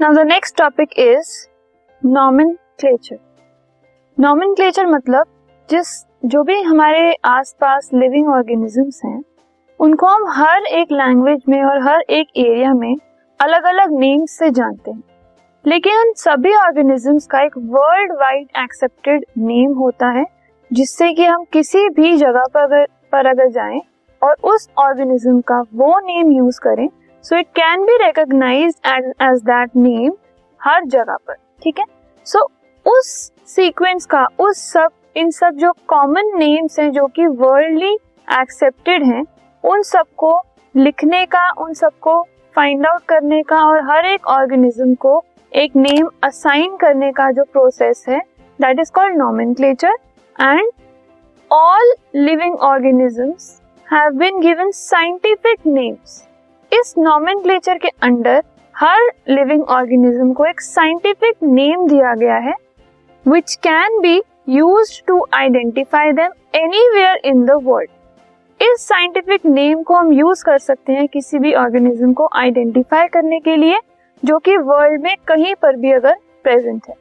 Now the next topic is nomenclature nomenclature मतलब जिस, जो भी हमारे आसपास लिविंग ऑर्गेनिजम्स हैं, उनको हम हर एक लैंग्वेज में और हर एक एरिया में अलग अलग नेम्स से जानते हैं। लेकिन उन सभी ऑर्गेनिजम्स का एक वर्ल्ड वाइड एक्सेप्टेड नेम होता है, जिससे कि हम किसी भी जगह पर अगर पर अगर जाएँ और उस ऑर्गेनिज्म का वो नेम यूज़ करें so it can be recognise as that name हर जगह पर ठीक है? सो so, उस सीक्वेंस का उस सब इन सब जो कॉमन नेम्स हैं जो कि वर्ल्डली एक्सेप्टेड हैं उन सबको लिखने का उन सबको फाइंड आउट करने का और हर एक ऑर्गेनिज्म को एक नेम असाइन करने का जो प्रोसेस है that is called nomenclature and all living organisms have been given scientific names इस नॉमेनक्लेचर के अंडर हर लिविंग ऑर्गेनिज्म को एक साइंटिफिक नेम दिया गया है which can be use to identify them anywhere in the world इस साइंटिफिक नेम को हम यूज़ कर सकते हैं किसी भी ऑर्गेनिज्म को आइडेंटिफाई करने के लिए, जो कि वर्ल्ड में कहीं पर भी अगर प्रेजेंट है।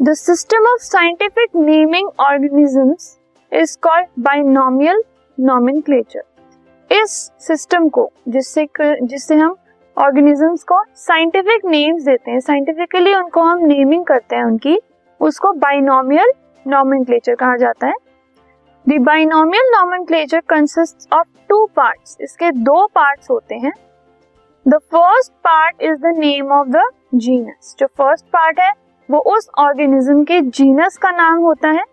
The system of scientific naming organisms is called binomial nomenclature इस सिस्टम को, जिससे जिससे हम ऑर्गेनिजम्स को साइंटिफिक नेम्स देते हैं साइंटिफिकली उनको हम नेमिंग करते हैं उनकी, उसको बाइनोमियल नॉमेनक्लेचर कहा जाता है। The binomial nomenclature consist of two parts इसके दो पार्ट्स होते हैं। The first part is the name of the genus जो फ़र्स्ट पार्ट है, वो उस ऑर्गेनिज्म के जीनस का नाम होता है।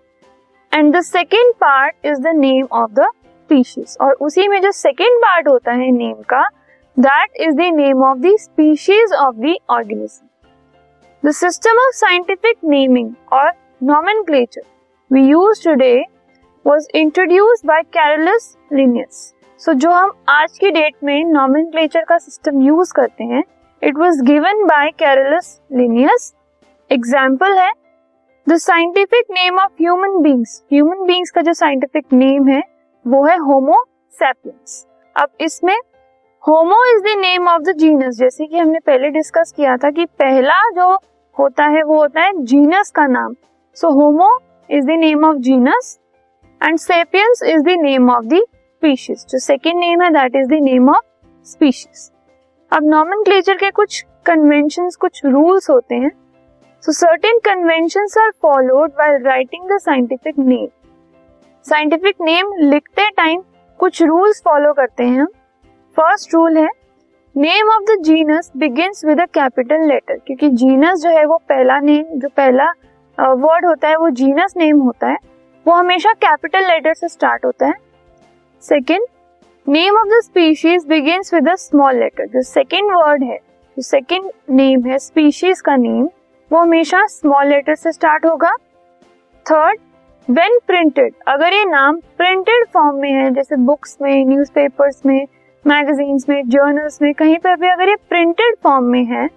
And the second part is the name of the species और उसी में जो सेकेंड पार्ट होता है नेम का that is the name of the species of the organism the system of scientific naming और nomenclature we use today was introduced by Carolus Linnaeus. So so, जो हम आज की डेट में नॉमेनक्लेचर का सिस्टम यूज़ करते हैं it was given by Carolus Linnaeus example है the scientific name of human beings human beings का जो साइंटिफिक नेम है वो है होमो सेपियंस अब इसमें Homo is the name of the genus जैसे कि हमने पहले डिस्कस किया था कि पहला जो होता है, वो होता है जीनस का नाम। So Homo is the name of genus and sapiens is the name of the species जो सेकेंड नेम है that is the name of species अब नॉमन के कुछ कन्वेंशन कुछ रूल्स होते हैं। So certain convention are followed by writing the scientific name scientific name लिखते time कुछ रूल्स फॉलो करते हैं हम। फ़र्स्ट रूल है, name of the genus begins with a capital letter, क्योंकि जीनस जो है वो पहला नेम, जो पहला वर्ड होता है, वो जीनस नेम होता है। वो हमेशा कैपिटल लेटर से स्टार्ट होता है। Second, name of the species begins with a small letter, जो सेकेंड वर्ड है, जो सेकेंड नेम है, स्पीशीज का नेम, वो हमेशा स्मॉल लेटर से स्टार्ट होगा। थर्ड वेन प्रिंटेड अगर ये नाम प्रिंटेड फॉर्म में है, जैसे बुक्स में न्यूज़पेपर्स में मैगजीन्स में जर्नल्स में, कहीं पर भी अगर ये प्रिंटेड फॉर्म में है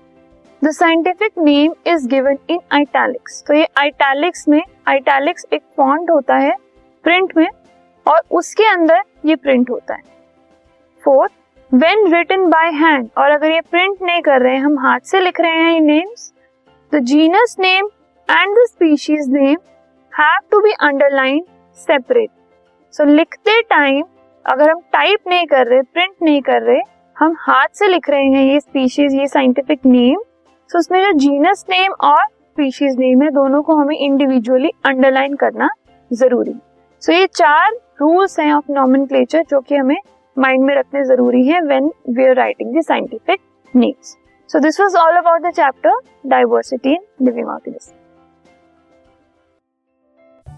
the scientific name is given in italics तो ये आइटैलिक्स में आइटैलिक्स एक फॉन्ट होता है प्रिंट में, और उसके अंदर ये प्रिंट होता है. Fourth when written by hand और अगर ये प्रिंट नहीं कर रहे हैं, हम हाथ से लिख रहे हैं ये names the genus name and the species name have to be underline separate so लिखते टाइम अगर हम टाइप नहीं कर रहे प्रिंट नहीं कर रहे हम हाथ से लिख रहे हैं ये स्पीशीज ये साइंटिफिक नेम सो उसमें जो जीनस नेम और स्पीशीज नेम है दोनों को हमें इंडिविजुअली अंडरलाइन करना ज़रूरी. सो so, ये चार रूल्स हैं ऑफ़ नॉमेनक्लेचर जो कि हमें माइंड में रखने ज़रूरी है when we are writing the scientific names so this was all about the chapter diversity in living organism